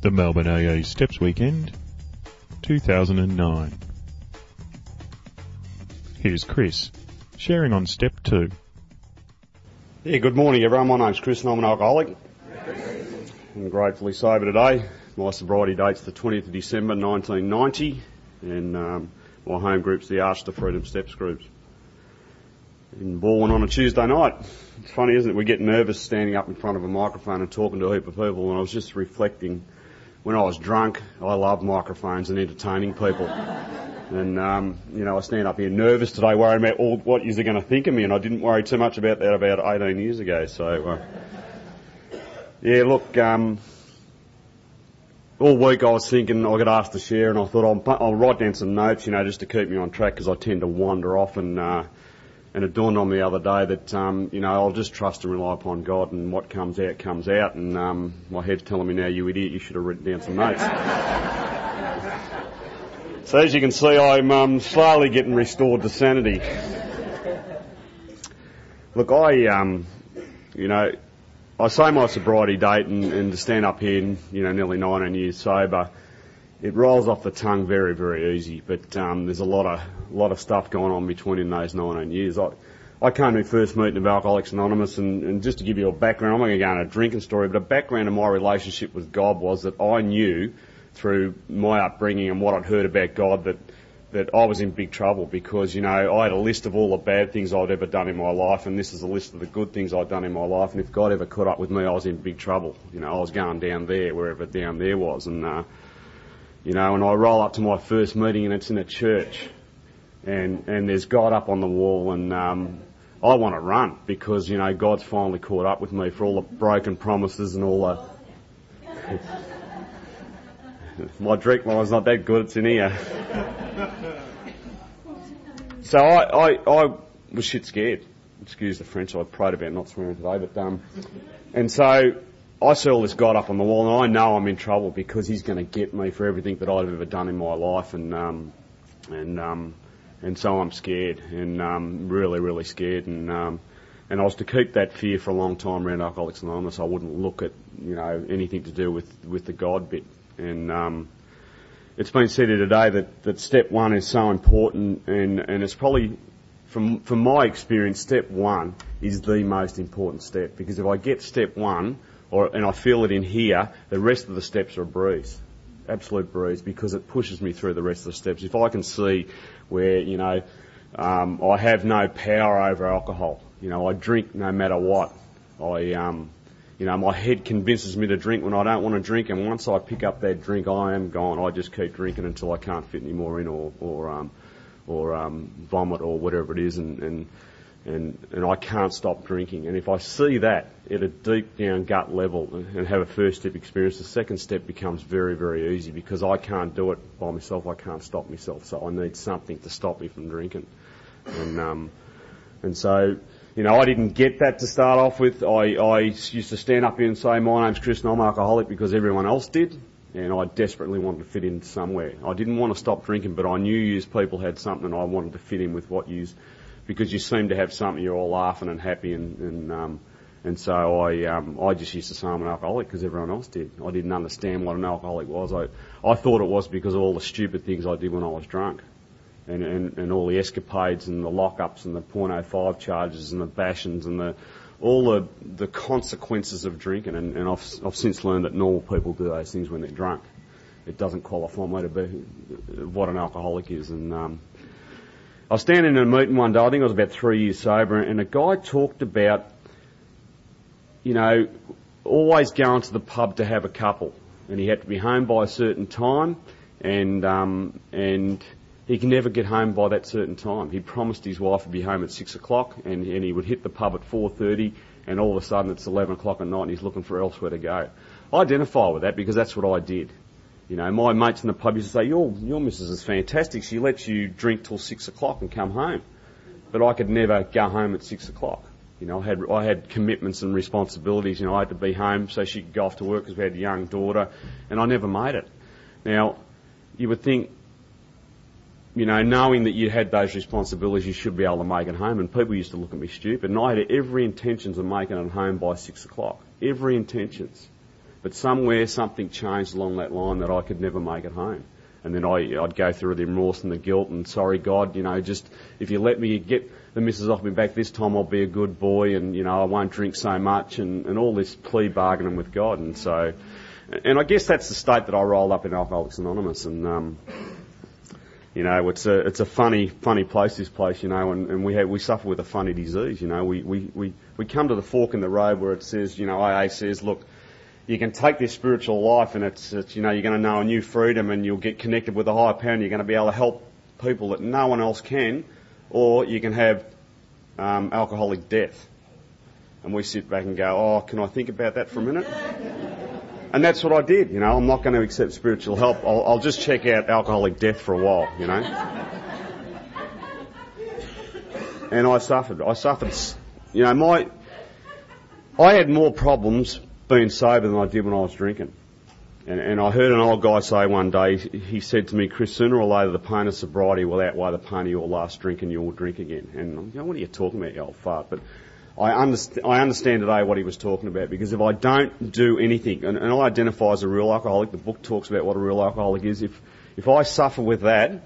The Melbourne AA Steps Weekend 2009. Here's Chris, sharing on step two. Yeah, good morning everyone. My name's Chris and I'm an alcoholic. I'm gratefully sober today. My sobriety date's the 20th of December 1990 and um, my home group's the Arch to Freedom Steps groups. In Balwyn on a Tuesday night. It's funny, isn't it? We get nervous standing up in front of a microphone and talking to a heap of people and I was just reflecting when I was drunk, I love microphones and entertaining people. And, um, you know, I stand up here nervous today, worrying about all, what you're going to think of me, and I didn't worry too much about that about 18 years ago. So, uh, yeah, look, um, all week I was thinking I got asked to share, and I thought I'll, I'll write down some notes, you know, just to keep me on track because I tend to wander off and. Uh, and it dawned on me the other day that, um, you know, I'll just trust and rely upon God and what comes out, comes out. And um, my head's telling me now, you idiot, you should have written down some notes. so as you can see, I'm um, slowly getting restored to sanity. Look, I, um, you know, I say my sobriety date and, and to stand up here, you know, nearly 19 years sober it rolls off the tongue very, very easy. But um, there's a lot of lot of stuff going on between in those 19 years. I, I came to my first meeting of Alcoholics Anonymous, and, and just to give you a background, I'm not going to go into a drinking story, but a background of my relationship with God was that I knew through my upbringing and what I'd heard about God that that I was in big trouble because, you know, I had a list of all the bad things I'd ever done in my life and this is a list of the good things I'd done in my life and if God ever caught up with me I was in big trouble. You know, I was going down there, wherever down there was and, uh, you know, and I roll up to my first meeting and it's in a church and, and there's God up on the wall and, um, I want to run because, you know, God's finally caught up with me for all the broken promises and all the, my drink line's not that good, it's in here. So I, I, I was shit scared. Excuse the French, I prayed about not swearing today, but, um, and so I see all this God up on the wall, and I know I'm in trouble because He's going to get me for everything that I've ever done in my life, and um, and um, and so I'm scared, and um, really, really scared, and um, and I was to keep that fear for a long time around Alcoholics Anonymous. I wouldn't look at you know anything to do with with the God bit, and um, it's been said here today that that step one is so important, and and it's probably from from my experience, step one is the most important step because if I get step one or, and I feel it in here, the rest of the steps are a breeze. Absolute breeze because it pushes me through the rest of the steps. If I can see where, you know, um, I have no power over alcohol, you know, I drink no matter what. I, um, you know, my head convinces me to drink when I don't want to drink, and once I pick up that drink, I am gone. I just keep drinking until I can't fit any more in, or or um, or um, vomit, or whatever it is, and, and and, and I can't stop drinking. And if I see that at a deep down gut level and have a first step experience, the second step becomes very, very easy because I can't do it by myself. I can't stop myself. So I need something to stop me from drinking. And, um, and so, you know, I didn't get that to start off with. I, I used to stand up here and say, my name's Chris and I'm alcoholic because everyone else did. And I desperately wanted to fit in somewhere. I didn't want to stop drinking, but I knew you people had something and I wanted to fit in with what you because you seem to have something you're all laughing and happy and and um, and so I um, I just used to say I'm an alcoholic because everyone else did. I didn't understand what an alcoholic was. I I thought it was because of all the stupid things I did when I was drunk. And, and, and all the escapades and the lockups and the .05 charges and the bashings and the all the the consequences of drinking and, and I've I've since learned that normal people do those things when they're drunk. It doesn't qualify me to be what an alcoholic is and um, I was standing in a meeting one day, I think I was about three years sober, and a guy talked about, you know, always going to the pub to have a couple. And he had to be home by a certain time, and, um, and he can never get home by that certain time. He promised his wife he'd be home at six o'clock, and, and he would hit the pub at 4.30, and all of a sudden it's 11 o'clock at night and he's looking for elsewhere to go. I identify with that because that's what I did. You know, my mates in the pub used to say, your, your missus is fantastic. She lets you drink till six o'clock and come home. But I could never go home at six o'clock. You know, I had, I had commitments and responsibilities. You know, I had to be home so she could go off to work because we had a young daughter and I never made it. Now, you would think, you know, knowing that you had those responsibilities, you should be able to make it home. And people used to look at me stupid. And I had every intentions of making it home by six o'clock. Every intentions. But somewhere something changed along that line that I could never make it home. And then I, I'd go through the remorse and the guilt and sorry God, you know, just if you let me get the missus off me back this time, I'll be a good boy and, you know, I won't drink so much and, and all this plea bargaining with God. And so, and I guess that's the state that I rolled up in Alcoholics Anonymous. And, um, you know, it's a it's a funny funny place this place, you know, and, and we have, we suffer with a funny disease, you know. We, we we we come to the fork in the road where it says, you know, AA says, look, you can take this spiritual life and it's, it's you know you're going to know a new freedom and you'll get connected with a higher power and you're going to be able to help people that no one else can, or you can have um, alcoholic death. And we sit back and go, oh, can I think about that for a minute? And that's what I did, you know. I'm not going to accept spiritual help. I'll, I'll just check out alcoholic death for a while, you know. And I suffered. I suffered. You know, my I had more problems being sober than I did when I was drinking. And, and I heard an old guy say one day, he said to me, Chris, sooner or later the pain of sobriety will outweigh the pain of your last drink and you'll drink again. And you know, what are you talking about, you old fart? But I, underst- I understand today what he was talking about because if I don't do anything, and, and I identify as a real alcoholic, the book talks about what a real alcoholic is. If if I suffer with that,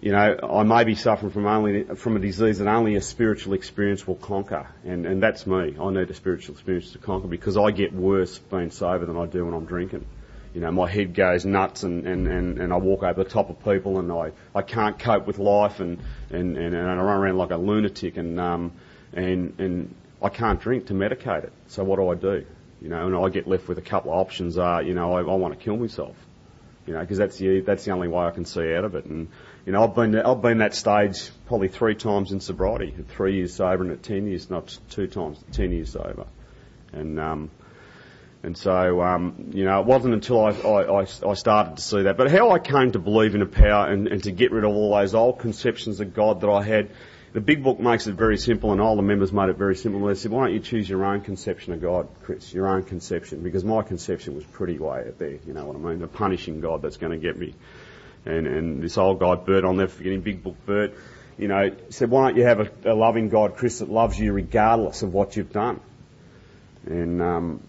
you know, I may be suffering from only from a disease that only a spiritual experience will conquer, and and that's me. I need a spiritual experience to conquer because I get worse being sober than I do when I'm drinking. You know, my head goes nuts and, and, and, and I walk over the top of people and I, I can't cope with life and, and, and, and I run around like a lunatic and um, and and I can't drink to medicate it. So what do I do? You know, and I get left with a couple of options. Are you know, I, I want to kill myself. You know, because that's the that's the only way I can see out of it. And you know, I've been I've been that stage probably three times in sobriety, three years sober and at ten years, not two times, ten years sober. And um, and so, um, you know, it wasn't until I, I, I started to see that. But how I came to believe in a power and, and to get rid of all those old conceptions of God that I had, the big book makes it very simple, and all the members made it very simple. They said, "Why don't you choose your own conception of God, Chris? Your own conception, because my conception was pretty way out there. You know what I mean? The punishing God that's going to get me." And and this old guy Bert, I'll never forget him, Big Book Bert. You know, said, "Why don't you have a, a loving God, Chris, that loves you regardless of what you've done?" And um,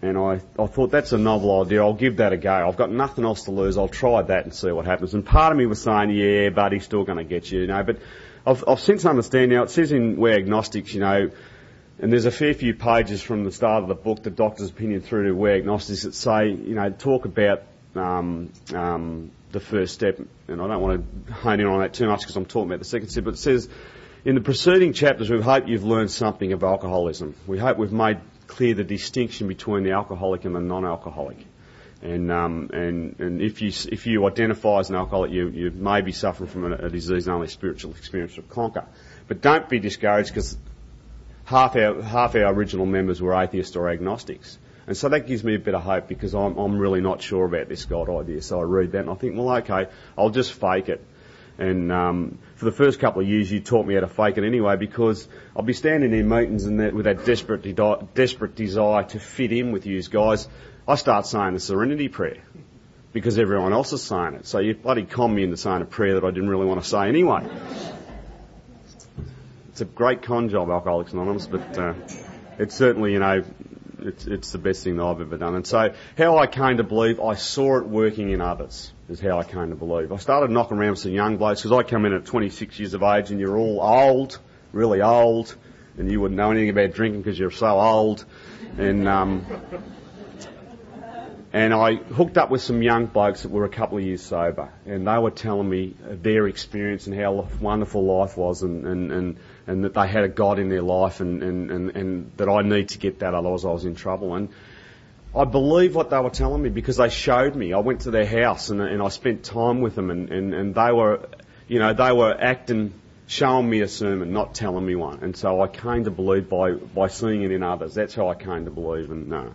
and I, I thought that's a novel idea. I'll give that a go. I've got nothing else to lose. I'll try that and see what happens. And part of me was saying, yeah, but he's still going to get you, you know. But I've, I've since understand now. It says in We're Agnostics, you know, and there's a fair few pages from the start of the book, the doctor's opinion through to We're Agnostics, that say, you know, talk about um, um, the first step. And I don't want to hone in on that too much because I'm talking about the second step. But it says in the preceding chapters, we hope you've learned something of alcoholism. We hope we've made clear the distinction between the alcoholic and the non-alcoholic. And, um, and, and if you, if you identify as an alcoholic, you, you may be suffering from a, a disease and only spiritual experience will conquer. But don't be discouraged because half our, half our original members were atheists or agnostics. And so that gives me a bit of hope because I'm, I'm really not sure about this God idea. So I read that and I think, well, okay, I'll just fake it. And um, for the first couple of years, you taught me how to fake it anyway because I'll be standing in meetings and that, with that desperate, de- desperate desire to fit in with you guys. I start saying the Serenity Prayer because everyone else is saying it. So you bloody con me into saying a prayer that I didn't really want to say anyway. It's a great con job, Alcoholics Anonymous, but uh, it's certainly, you know, it's, it's the best thing that I've ever done. And so how I came to believe, I saw it working in others is how I came to believe. I started knocking around with some young blokes because I come in at 26 years of age and you're all old, really old, and you wouldn't know anything about drinking because you're so old. And, um, and I hooked up with some young blokes that were a couple of years sober, and they were telling me their experience and how wonderful life was, and, and, and, and that they had a God in their life, and, and, and, and that I need to get that, otherwise I was in trouble. And I believe what they were telling me because they showed me. I went to their house and, and I spent time with them, and, and, and they were, you know, they were acting, showing me a sermon, not telling me one. And so I came to believe by by seeing it in others. That's how I came to believe, and uh,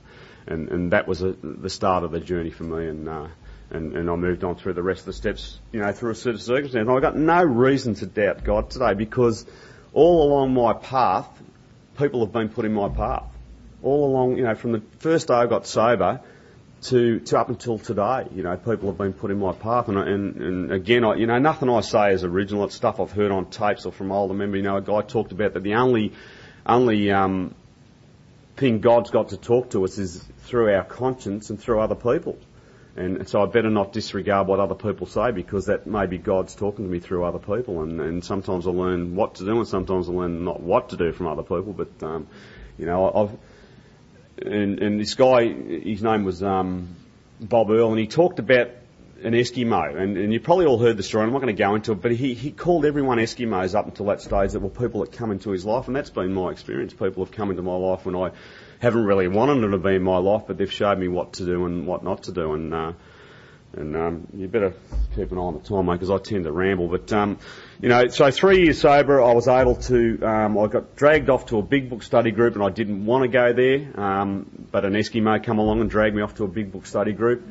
and and that was a, the start of the journey for me. And uh, and and I moved on through the rest of the steps, you know, through a set of circumstances. I got no reason to doubt God today because all along my path, people have been put in my path all along, you know, from the first day I got sober, to, to up until today. You know, people have been put in my path, and, and, and again, I, you know, nothing I say is original. It's stuff I've heard on tapes or from older members. You know, a guy talked about that the only, only um, thing God's got to talk to us is through our conscience and through other people. And so I better not disregard what other people say because that may be God's talking to me through other people. And, and sometimes I learn what to do and sometimes I learn not what to do from other people. But, um, you know, I've, and, and this guy, his name was um, Bob Earl, and he talked about an Eskimo, and, and you probably all heard the story. I'm not going to go into it, but he, he called everyone Eskimos up until that stage that were people that come into his life, and that's been my experience. People have come into my life when I haven't really wanted them to be in my life, but they've showed me what to do and what not to do, and uh, and um, you better keep an eye on the time, mate, because I tend to ramble. But um, you know, so three years sober, I was able to. Um, I got dragged off to a big book study group, and I didn't want to go there. Um, but an Eskimo come along and dragged me off to a big book study group.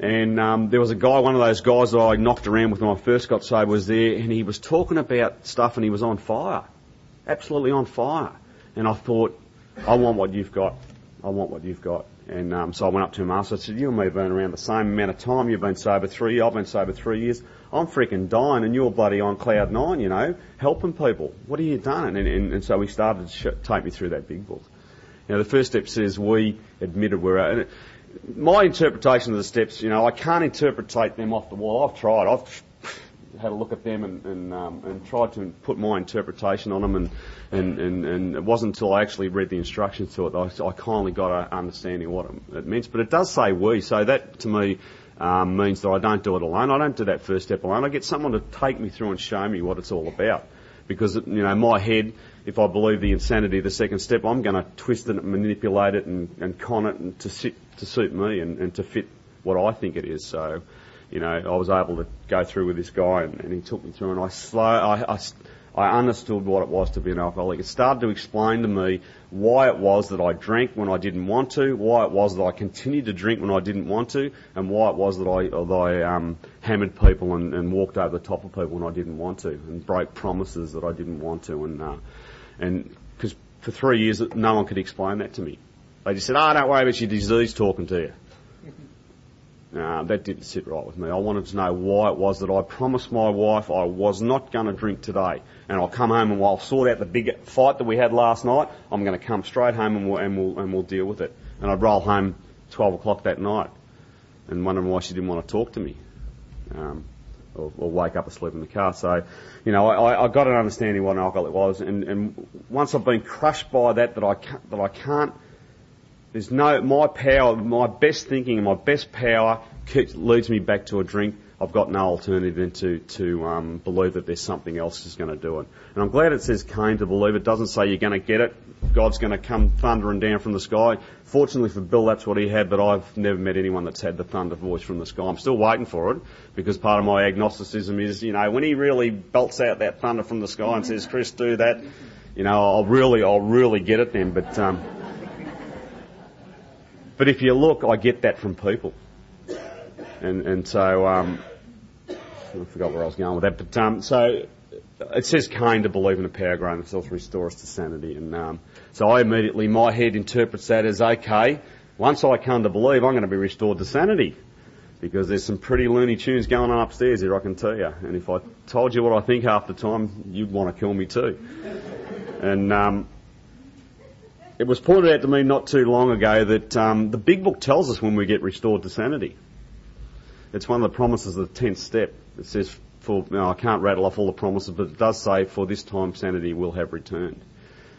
And um, there was a guy, one of those guys that I knocked around with when I first got sober, was there, and he was talking about stuff, and he was on fire, absolutely on fire. And I thought, I want what you've got. I want what you've got. And um, so I went up to him after. I said, "You and me have been around the same amount of time. You've been sober three. I've been sober three years. I'm freaking dying, and you're bloody on cloud nine. You know, helping people. What have you done?" And, and, and so he started to sh- take me through that big book. Now the first step says we admitted we're. And my interpretation of the steps, you know, I can't interpretate them off the wall. I've tried. I've had a look at them and, and, um, and tried to put my interpretation on them, and, and, and, and it wasn't until I actually read the instructions to it that I, I kindly got an understanding of what it, it means. But it does say we, so that to me um, means that I don't do it alone. I don't do that first step alone. I get someone to take me through and show me what it's all about. Because, you know, my head, if I believe the insanity of the second step, I'm going to twist it and manipulate it and, and con it and to, sit, to suit me and, and to fit what I think it is. So, you know, I was able to go through with this guy and, and he took me through and I slow, I, I, I understood what it was to be an alcoholic. It started to explain to me why it was that I drank when I didn't want to, why it was that I continued to drink when I didn't want to, and why it was that I, that I um, hammered people and, and walked over the top of people when I didn't want to, and broke promises that I didn't want to, and uh, and because for three years no one could explain that to me. They just said, "Oh, don't worry about your disease talking to you." Uh, that didn't sit right with me. I wanted to know why it was that I promised my wife I was not going to drink today. And I'll come home and I'll sort out the big fight that we had last night. I'm going to come straight home and we'll, and we'll, and we'll deal with it. And I'd roll home 12 o'clock that night and wondering why she didn't want to talk to me. Um, or, or wake up asleep in the car. So, you know, I, I got an understanding what an alcoholic was, and, and once I've been crushed by that, that I can't, that I can't there's no, my power, my best thinking my best power keeps, leads me back to a drink. I've got no alternative than to, to um, believe that there's something else that's going to do it. And I'm glad it says came to believe. It doesn't say you're going to get it. God's going to come thundering down from the sky. Fortunately for Bill, that's what he had, but I've never met anyone that's had the thunder voice from the sky. I'm still waiting for it because part of my agnosticism is, you know, when he really belts out that thunder from the sky and says, Chris, do that, you know, I'll really, I'll really get it then. But, um, but if you look, I get that from people. And, and so, um, I forgot where I was going with that, but, um, so, it says Cain to believe in a power to restore us to sanity. And, um, so I immediately, my head interprets that as, okay, once I come to believe, I'm going to be restored to sanity. Because there's some pretty loony tunes going on upstairs here, I can tell you. And if I told you what I think half the time, you'd want to kill me too. And, um, it was pointed out to me not too long ago that um, the big book tells us when we get restored to sanity. It's one of the promises of the 10th step. It says, for, I can't rattle off all the promises, but it does say, for this time sanity will have returned.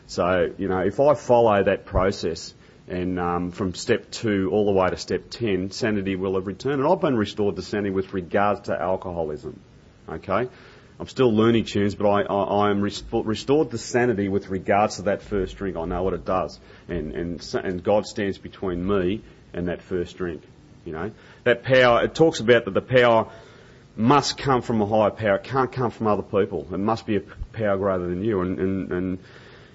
So, you know, if I follow that process and um, from step two all the way to step 10, sanity will have returned. And I've been restored to sanity with regards to alcoholism. Okay? I'm still learning Tunes, but I, I, I am restored to sanity with regards to that first drink. I know what it does, and and and God stands between me and that first drink. You know that power. It talks about that the power must come from a higher power. It can't come from other people. It must be a power greater than you. And and, and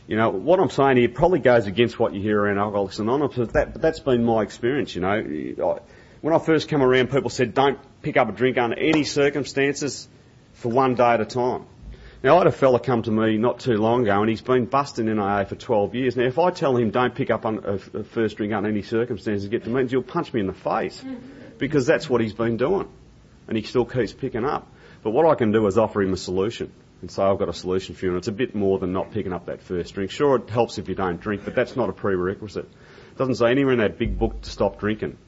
you know what I'm saying here probably goes against what you hear around Alcoholics Anonymous. But that but that's been my experience. You know, when I first came around, people said don't pick up a drink under any circumstances for one day at a time. Now, I had a fella come to me not too long ago, and he's been busting NIA for 12 years. Now, if I tell him don't pick up on a, first drink under any circumstances, get to meetings, he'll punch me in the face because that's what he's been doing, and he still keeps picking up. But what I can do is offer him a solution and say I've got a solution for you, and it's a bit more than not picking up that first drink. Sure, it helps if you don't drink, but that's not a prerequisite. It doesn't say anywhere in that big book to stop drinking.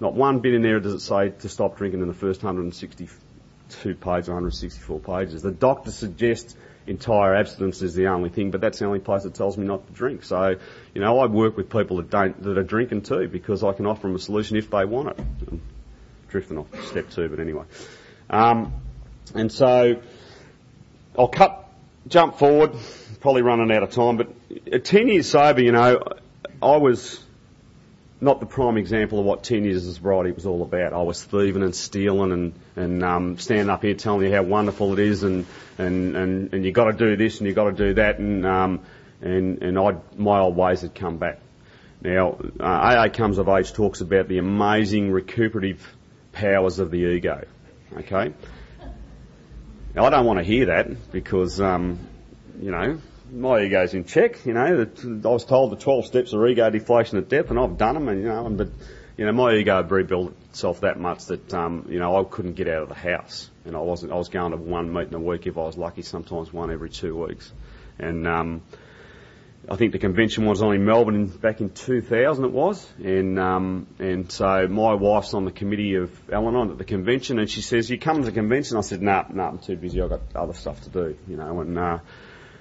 Not one bit in there does it say to stop drinking in the first 162 pages, 164 pages. The doctor suggests entire abstinence is the only thing, but that's the only place that tells me not to drink. So, you know, I work with people that don't, that are drinking too, because I can offer them a solution if they want it. I'm drifting off step two, but anyway. Um, and so, I'll cut, jump forward, probably running out of time, but at 10 years sober, you know, I was not the prime example of what 10 years of sobriety was all about. I was thieving and stealing and, and um, standing up here telling you how wonderful it is and, and, and, and you've got to do this and you've got to do that and, um, and, and i my old ways had come back. Now, uh, AA Comes of Age talks about the amazing recuperative powers of the ego. Okay? Now, I don't want to hear that because, um, you know, my ego's in check. You know, I was told the 12 steps of ego deflation at depth, and I've done them. And you know, but you know, my ego rebuilt itself that much that um, you know I couldn't get out of the house, and I wasn't. I was going to one meeting a week if I was lucky. Sometimes one every two weeks, and um, I think the convention was on in Melbourne in, back in 2000 it was, and um, and so my wife's on the committee of Al-Anon at the convention, and she says, "You come to the convention?" I said, "Nah, nah, I'm too busy. I've got other stuff to do," you know, and uh,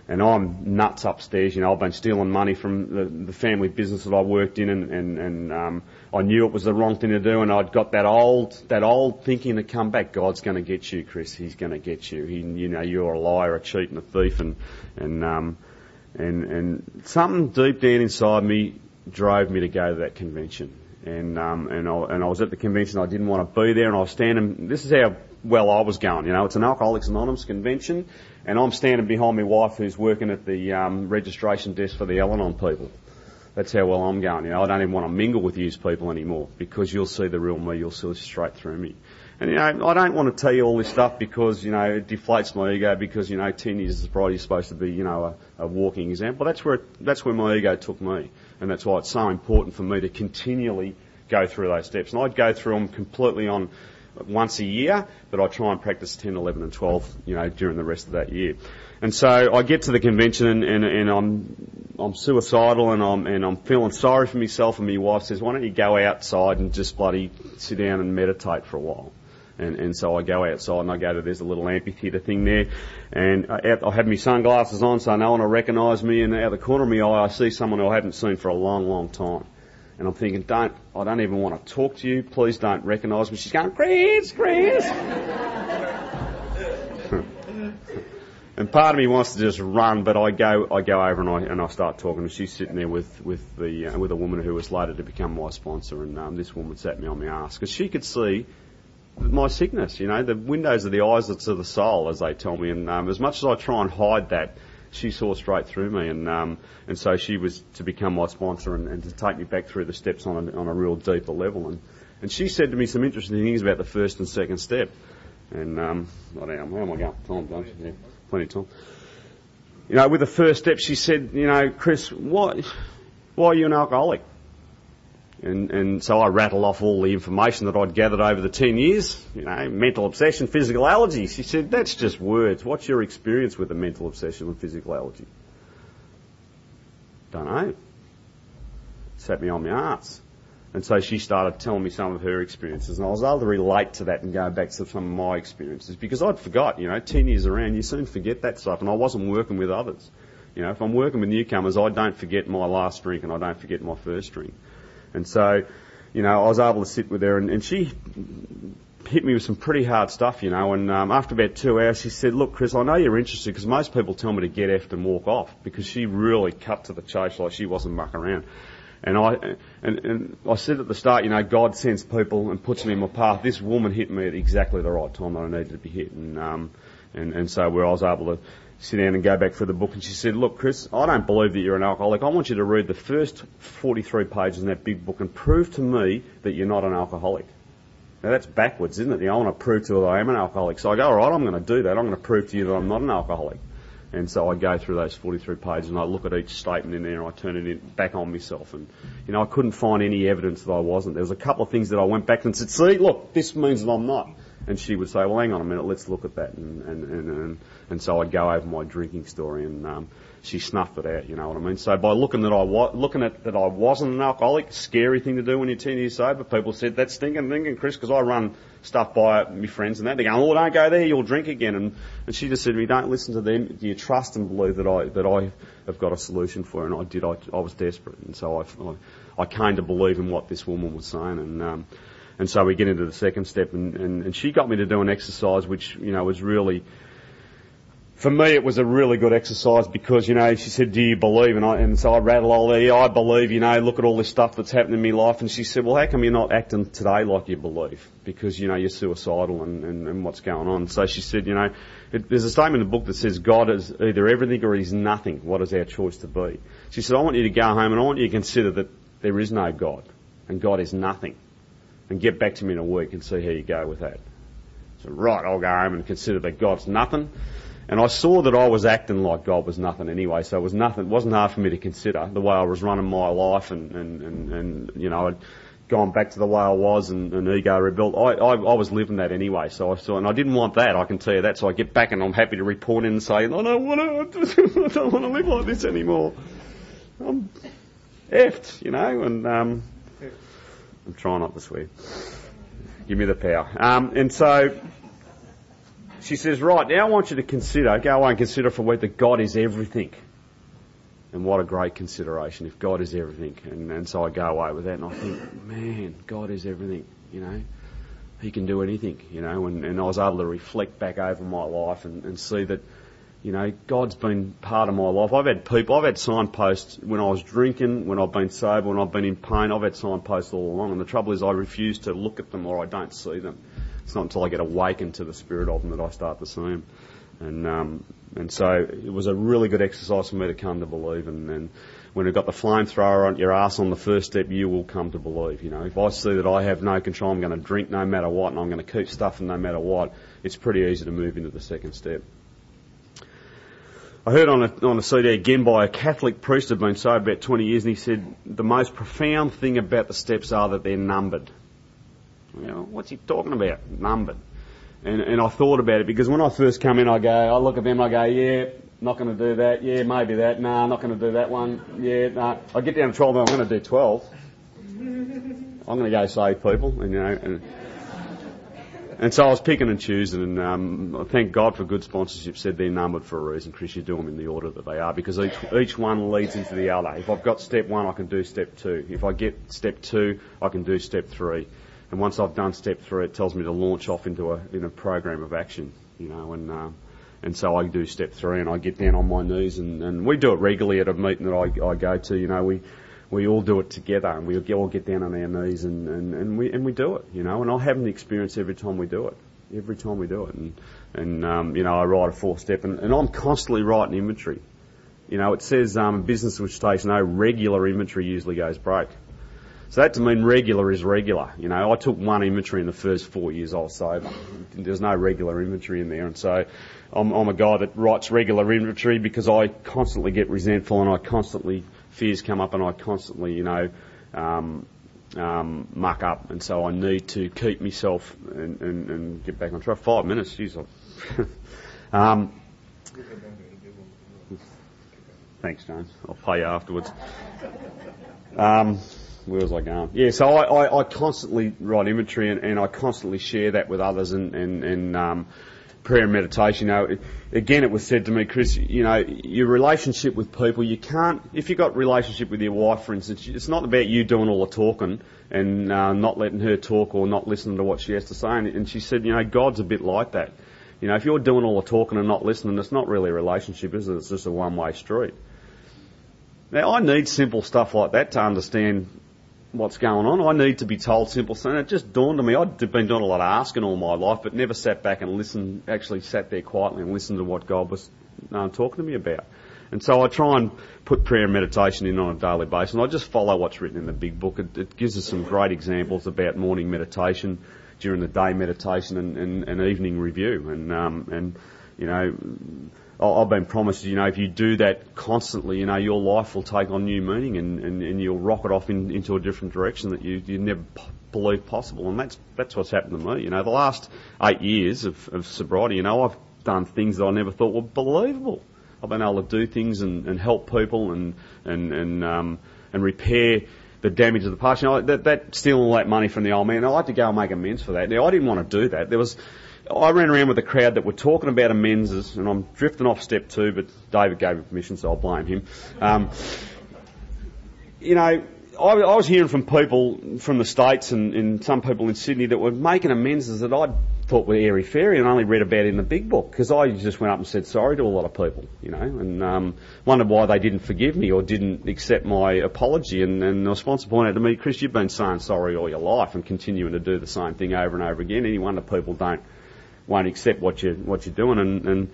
and I'm nuts upstairs. You know, I've been stealing money from the, the family business that I worked in, and and, and um, I knew it was the wrong thing to do, and I'd got that old that old thinking to come back. God's going to get you, Chris. He's going to get you. He, you know, you're a liar, a cheat, and a thief, and and um, and, and something deep down inside me drove me to go to that convention. And, um, and, I, and I was at the convention, I didn't want to be there, and I was standing, this is how well I was going, you know, it's an Alcoholics Anonymous convention, and I'm standing behind my wife who's working at the um, registration desk for the Al-Anon people. That's how well I'm going, you know, I don't even want to mingle with these people anymore, because you'll see the real me, you'll see straight through me. And you know, I don't want to tell you all this stuff because you know it deflates my ego because you know ten years of sobriety is supposed to be you know a, a walking example. That's where it, that's where my ego took me, and that's why it's so important for me to continually go through those steps. And I'd go through them completely on once a year, but I try and practice 10, 11 and 12, you know, during the rest of that year. And so I get to the convention and, and, and I'm, I'm suicidal and I'm, and I'm feeling sorry for myself and my wife says, why don't you go outside and just bloody sit down and meditate for a while? And, and so I go outside and I go to, there's a little amphitheatre thing there. And I, I have my sunglasses on so no one will recognise me. And out of the corner of my eye, I see someone who I haven't seen for a long, long time. And I'm thinking, don't, I don't even want to talk to you. Please don't recognise me. She's going, Chris, Chris. and part of me wants to just run, but I go, I go over and I, and I start talking. And she's sitting there with, with the, uh, with a woman who was later to become my sponsor. And, um, this woman sat me on my ass because she could see my sickness, you know, the windows of the eyes are to the soul, as they tell me. And um, as much as I try and hide that, she saw straight through me, and um, and so she was to become my sponsor and, and to take me back through the steps on a, on a real deeper level. And and she said to me some interesting things about the first and second step. And um, I don't know, where am I going? Time, don't you? Yeah, plenty of time. You know, with the first step, she said, you know, Chris, why why are you an alcoholic? And, and so I rattle off all the information that I'd gathered over the 10 years, you know, mental obsession, physical allergy. She said, that's just words. What's your experience with a mental obsession and physical allergy? Don't know. Sat me on my arse. And so she started telling me some of her experiences, and I was able to relate to that and go back to some of my experiences because I'd forgot, you know, 10 years around, you soon forget that stuff, and I wasn't working with others. You know, if I'm working with newcomers, I don't forget my last drink and I don't forget my first drink. And so, you know, I was able to sit with her and, and she hit me with some pretty hard stuff, you know, and um, after about two hours she said, look Chris, I know you're interested because most people tell me to get effed and walk off because she really cut to the chase like she wasn't mucking around. And I, and, and I said at the start, you know, God sends people and puts me in my path. This woman hit me at exactly the right time that I needed to be hit. And, um, and, and so where I was able to sit down and go back for the book. And she said, look, Chris, I don't believe that you're an alcoholic. I want you to read the first 43 pages in that big book and prove to me that you're not an alcoholic. Now that's backwards, isn't it? You know, I want to prove to her that I am an alcoholic. So I go, all right, I'm going to do that. I'm going to prove to you that I'm not an alcoholic. And so I go through those 43 pages and I look at each statement in there and I turn it in, back on myself. And, you know, I couldn't find any evidence that I wasn't. There was a couple of things that I went back and said, see, look, this means that I'm not. And she would say, well, hang on a minute, let's look at that. And, and, and, and, and so I'd go over my drinking story and, um, she snuffed it out, you know what I mean? So by looking that I wa- looking at that I wasn't an alcoholic, scary thing to do when you're 10 years sober, people said, that's stinking, thinking, Chris, because I run stuff by my friends and that. They're going, oh, don't go there, you'll drink again. And, and she just said to me, don't listen to them. Do you trust and believe that I, that I have got a solution for it? And I did. I, I was desperate. And so I, I, I came to believe in what this woman was saying. And, um, and so we get into the second step and, and, and she got me to do an exercise which, you know, was really, for me, it was a really good exercise because, you know, she said, do you believe? And I, and so I rattle all yeah, I believe, you know, look at all this stuff that's happened in my life. And she said, well, how come you're not acting today like you believe? Because, you know, you're suicidal and, and, and what's going on. So she said, you know, it, there's a statement in the book that says God is either everything or he's nothing. What is our choice to be? She said, I want you to go home and I want you to consider that there is no God and God is nothing. And get back to me in a week and see how you go with that. So, right, I'll go home and consider that God's nothing. And I saw that I was acting like God was nothing anyway, so it was nothing, it wasn't hard for me to consider the way I was running my life and, and, and, and you know, I'd gone back to the way I was and, and ego rebuilt. I, I, I was living that anyway, so I saw, and I didn't want that, I can tell you that, so I get back and I'm happy to report in and say, I don't want to, I don't want to live like this anymore. I'm effed, you know, and, um, I'm trying not to swear. Give me the power. Um, and so, she says, right, now I want you to consider, go away and consider for that God is everything. And what a great consideration if God is everything. And, and so I go away with that and I think, man, God is everything, you know. He can do anything, you know, and, and I was able to reflect back over my life and, and see that, you know, God's been part of my life. I've had people, I've had signposts when I was drinking, when I've been sober, when I've been in pain, I've had signposts all along. And the trouble is I refuse to look at them or I don't see them it's not until I get awakened to the spirit of them that I start to see them. And um, and so it was a really good exercise for me to come to believe. And, and when you've got the flamethrower on your ass on the first step, you will come to believe. You know, if I see that I have no control, I'm going to drink no matter what, and I'm going to keep stuffing no matter what. It's pretty easy to move into the second step. I heard on a, on a CD again by a Catholic priest who'd been sober about 20 years, and he said the most profound thing about the steps are that they're numbered. You know, what's he talking about? Numbered. And, and I thought about it because when I first come in, I go, I look at them, I go, yeah, not going to do that. Yeah, maybe that. Nah, not going to do that one. Yeah, nah. I get down to 12, I'm going to do 12. I'm going to go save people, and you know, and, and so I was picking and choosing, and um, thank God for good sponsorship. Said they're numbered for a reason, Chris. You do them in the order that they are because each each one leads into the other. If I've got step one, I can do step two. If I get step two, I can do step three. And once I've done step three, it tells me to launch off into a in a program of action, you know, and uh, and so I do step three and I get down on my knees and, and we do it regularly at a meeting that I, I go to, you know, we we all do it together and we all get down on our knees and, and, and we and we do it, you know, and I have an experience every time we do it. Every time we do it and and um, you know, I write a four step and, and I'm constantly writing inventory. You know, it says um, business which takes no regular inventory usually goes broke. So that to mean regular is regular. You know, I took one inventory in the first four years I was sober. There's no regular inventory in there, and so I'm, I'm a guy that writes regular inventory because I constantly get resentful and I constantly fears come up and I constantly, you know, um, um, muck up, and so I need to keep myself and, and, and get back on track. Five minutes, jeez. um, thanks, James. I'll pay you afterwards. Um, where was I going? Yeah, so I, I, I constantly write inventory and, and, I constantly share that with others and, and, and um, prayer and meditation. It, again, it was said to me, Chris, you know, your relationship with people, you can't, if you've got relationship with your wife, for instance, it's not about you doing all the talking and uh, not letting her talk or not listening to what she has to say. And, and she said, you know, God's a bit like that. You know, if you're doing all the talking and not listening, it's not really a relationship, is it? It's just a one-way street. Now, I need simple stuff like that to understand what's going on. I need to be told simple things. It just dawned on me. I'd been doing a lot of asking all my life, but never sat back and listened, actually sat there quietly and listened to what God was uh, talking to me about. And so I try and put prayer and meditation in on a daily basis, and I just follow what's written in the big book. It, it gives us some great examples about morning meditation. during the day meditation and, and, and evening review. And, um, and, you know, I've been promised, you know, if you do that constantly, you know, your life will take on new meaning and, and, and you'll rocket off in, into a different direction that you, you never p- believed possible. And that's, that's what's happened to me. You know, the last eight years of, of sobriety, you know, I've done things that I never thought were believable. I've been able to do things and, and help people and, and, and, um, and repair the damage of the past. You know, that, that stealing all that money from the old man, I had to go and make amends for that. Now, I didn't want to do that. There was, I ran around with a crowd that were talking about amends, and I'm drifting off step two, but David gave me permission, so I'll blame him. Um, you know, I, I, was hearing from people from the States and, and, some people in Sydney that were making amends that I thought were airy fairy and only read about in the big book because I just went up and said sorry to a lot of people, you know, and um, wondered why they didn't forgive me or didn't accept my apology. And, and the sponsor pointed out to me, Chris, you've been saying sorry all your life and continuing to do the same thing over and over again. Any wonder people don't won't accept what you what you're doing, and and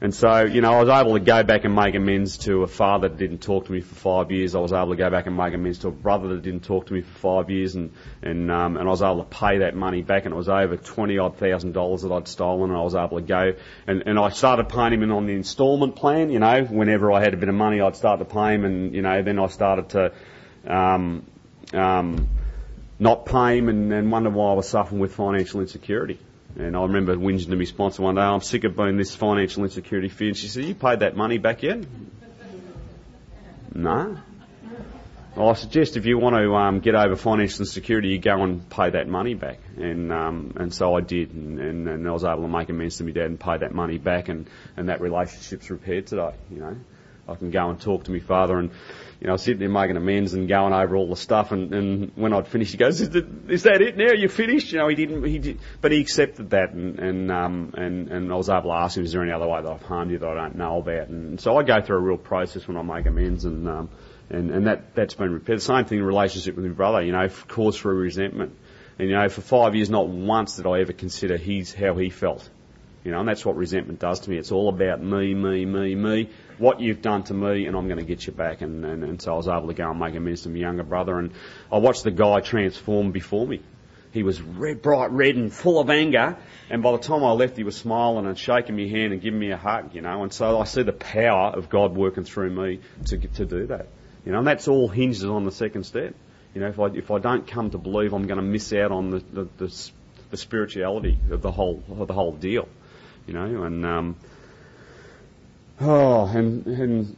and so you know I was able to go back and make amends to a father that didn't talk to me for five years. I was able to go back and make amends to a brother that didn't talk to me for five years, and and um, and I was able to pay that money back, and it was over twenty odd thousand dollars that I'd stolen, and I was able to go and and I started paying him in on the instalment plan. You know, whenever I had a bit of money, I'd start to pay him, and you know then I started to. Um, um, not pay him and, and wonder why I was suffering with financial insecurity. And I remember whinging to my sponsor one day, I'm sick of being this financial insecurity fear. And she said, you paid that money back yet? no. Well, I suggest if you want to um, get over financial insecurity, you go and pay that money back. And um, and so I did, and, and, and I was able to make amends to my dad and pay that money back, and, and that relationship's repaired today. You know, I can go and talk to my father and you know, sitting there making amends and going over all the stuff. And, and when I'd finished, he goes, is, that, that it now? You finished?" You know, he didn't. He did, but he accepted that, and and um, and and I was able to ask him, "Is there any other way that I've harmed you that I don't know about?" And so I go through a real process when I make amends, and um, and and that that's been repaired. The same thing in relationship with my brother. You know, cause for resentment. And you know, for five years, not once did I ever consider his how he felt. You know, and that's what resentment does to me. It's all about me, me, me, me. What you've done to me, and I'm going to get you back. And, and, and so I was able to go and make amends to my younger brother. And I watched the guy transform before me. He was red, bright red and full of anger. And by the time I left, he was smiling and shaking my hand and giving me a hug, you know. And so I see the power of God working through me to, to do that. You know, and that's all hinges on the second step. You know, if I, if I don't come to believe, I'm going to miss out on the, the, the, the spirituality of the whole, of the whole deal you know, and um, oh, and and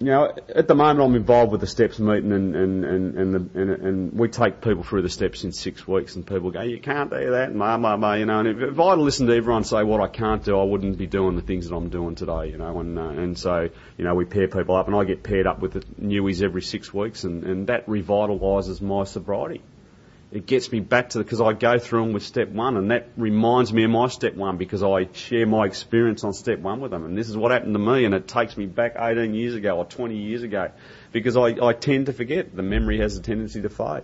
you know, at the moment I'm involved with the steps meeting, and and and and, the, and, and we take people through the steps in six weeks, and people go, you can't do that, blah blah blah, you know. And if, if I listened to everyone say what I can't do, I wouldn't be doing the things that I'm doing today, you know. And uh, and so you know, we pair people up, and I get paired up with the newies every six weeks, and and that revitalises my sobriety it gets me back to because I go through them with step one, and that reminds me of my step one because I share my experience on step one with them, and this is what happened to me, and it takes me back 18 years ago or 20 years ago because I, I tend to forget. The memory has a tendency to fade.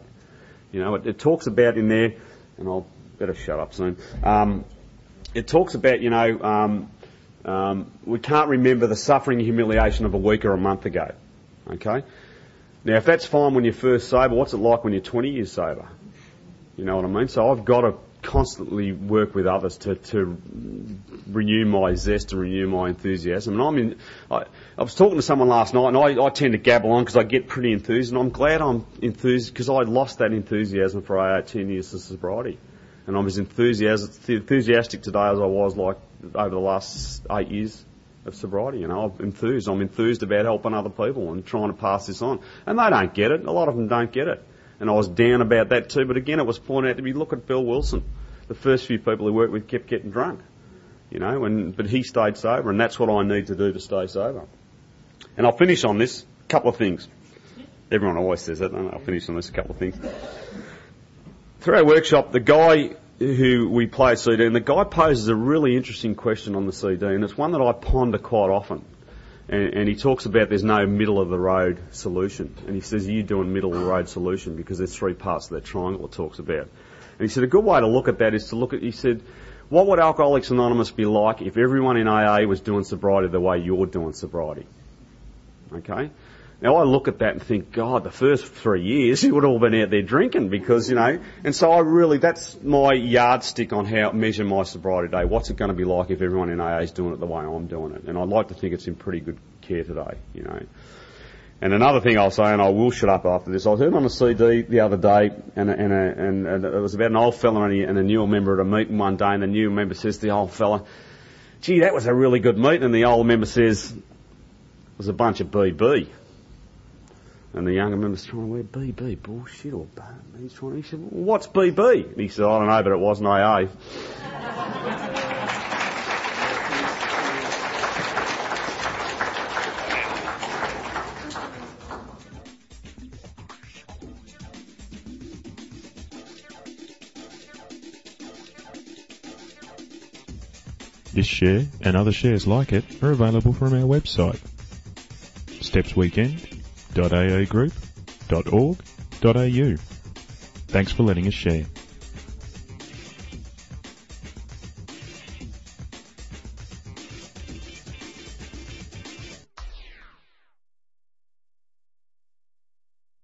You know, it, it talks about in there, and I'll better shut up soon. Um, it talks about you know um, um, we can't remember the suffering and humiliation of a week or a month ago. Okay. Now, if that's fine when you're first sober, what's it like when you're 20 years sober? You know what I mean? So I've got to constantly work with others to, to renew my zest and renew my enthusiasm. And I'm in, I, I was talking to someone last night and I, I tend to gabble on because I get pretty enthused and I'm glad I'm enthused because I lost that enthusiasm for AA 10 years of sobriety. And I'm as enthusiastic, enthusiastic today as I was like over the last eight years of sobriety. You know, I'm enthused. I'm enthused about helping other people and trying to pass this on. And they don't get it. A lot of them don't get it. And I was down about that too. But again, it was pointed out to me, look at Bill Wilson. The first few people he worked with kept getting drunk. You know, and, but he stayed sober and that's what I need to do to stay sober. And I'll finish on this, a couple of things. Everyone always says that, I'll finish on this, a couple of things. Through our workshop, the guy who we play CD, and the guy poses a really interesting question on the CD, and it's one that I ponder quite often. And, and, he talks about there's no middle of the road solution. And he says, you doing middle of the road solution because there's three parts of that triangle it talks about. And he said, a good way to look at that is to look at, he said, what would Alcoholics Anonymous be like if everyone in AA was doing sobriety the way you're doing sobriety? Okay? Now I look at that and think, God, the first three years you would have all been out there drinking because, you know, and so I really, that's my yardstick on how measure my sobriety day. What's it going to be like if everyone in AA is doing it the way I'm doing it? And I'd like to think it's in pretty good care today, you know. And another thing I'll say, and I will shut up after this, I heard on a CD the other day, and, and, and, and it was about an old fella and a, and a newer member at a meeting one day, and the new member says to the old fella, gee, that was a really good meeting, and the old member says, it was a bunch of BB. And the younger member's trying, to wear BB? Bullshit or bad? He's trying, he said, well, what's BB? And he said, I don't know, but it wasn't AA. This share and other shares like it are available from our website, stepsweekend.aagroup.org.au. Thanks for letting us share.